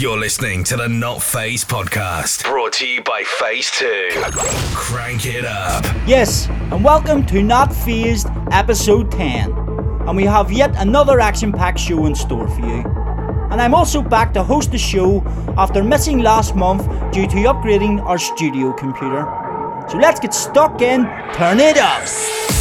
You're listening to the Not Phased podcast, brought to you by Phase 2. Crank it up. Yes, and welcome to Not Phased episode 10. And we have yet another action packed show in store for you. And I'm also back to host the show after missing last month due to upgrading our studio computer. So let's get stuck in, turn it up.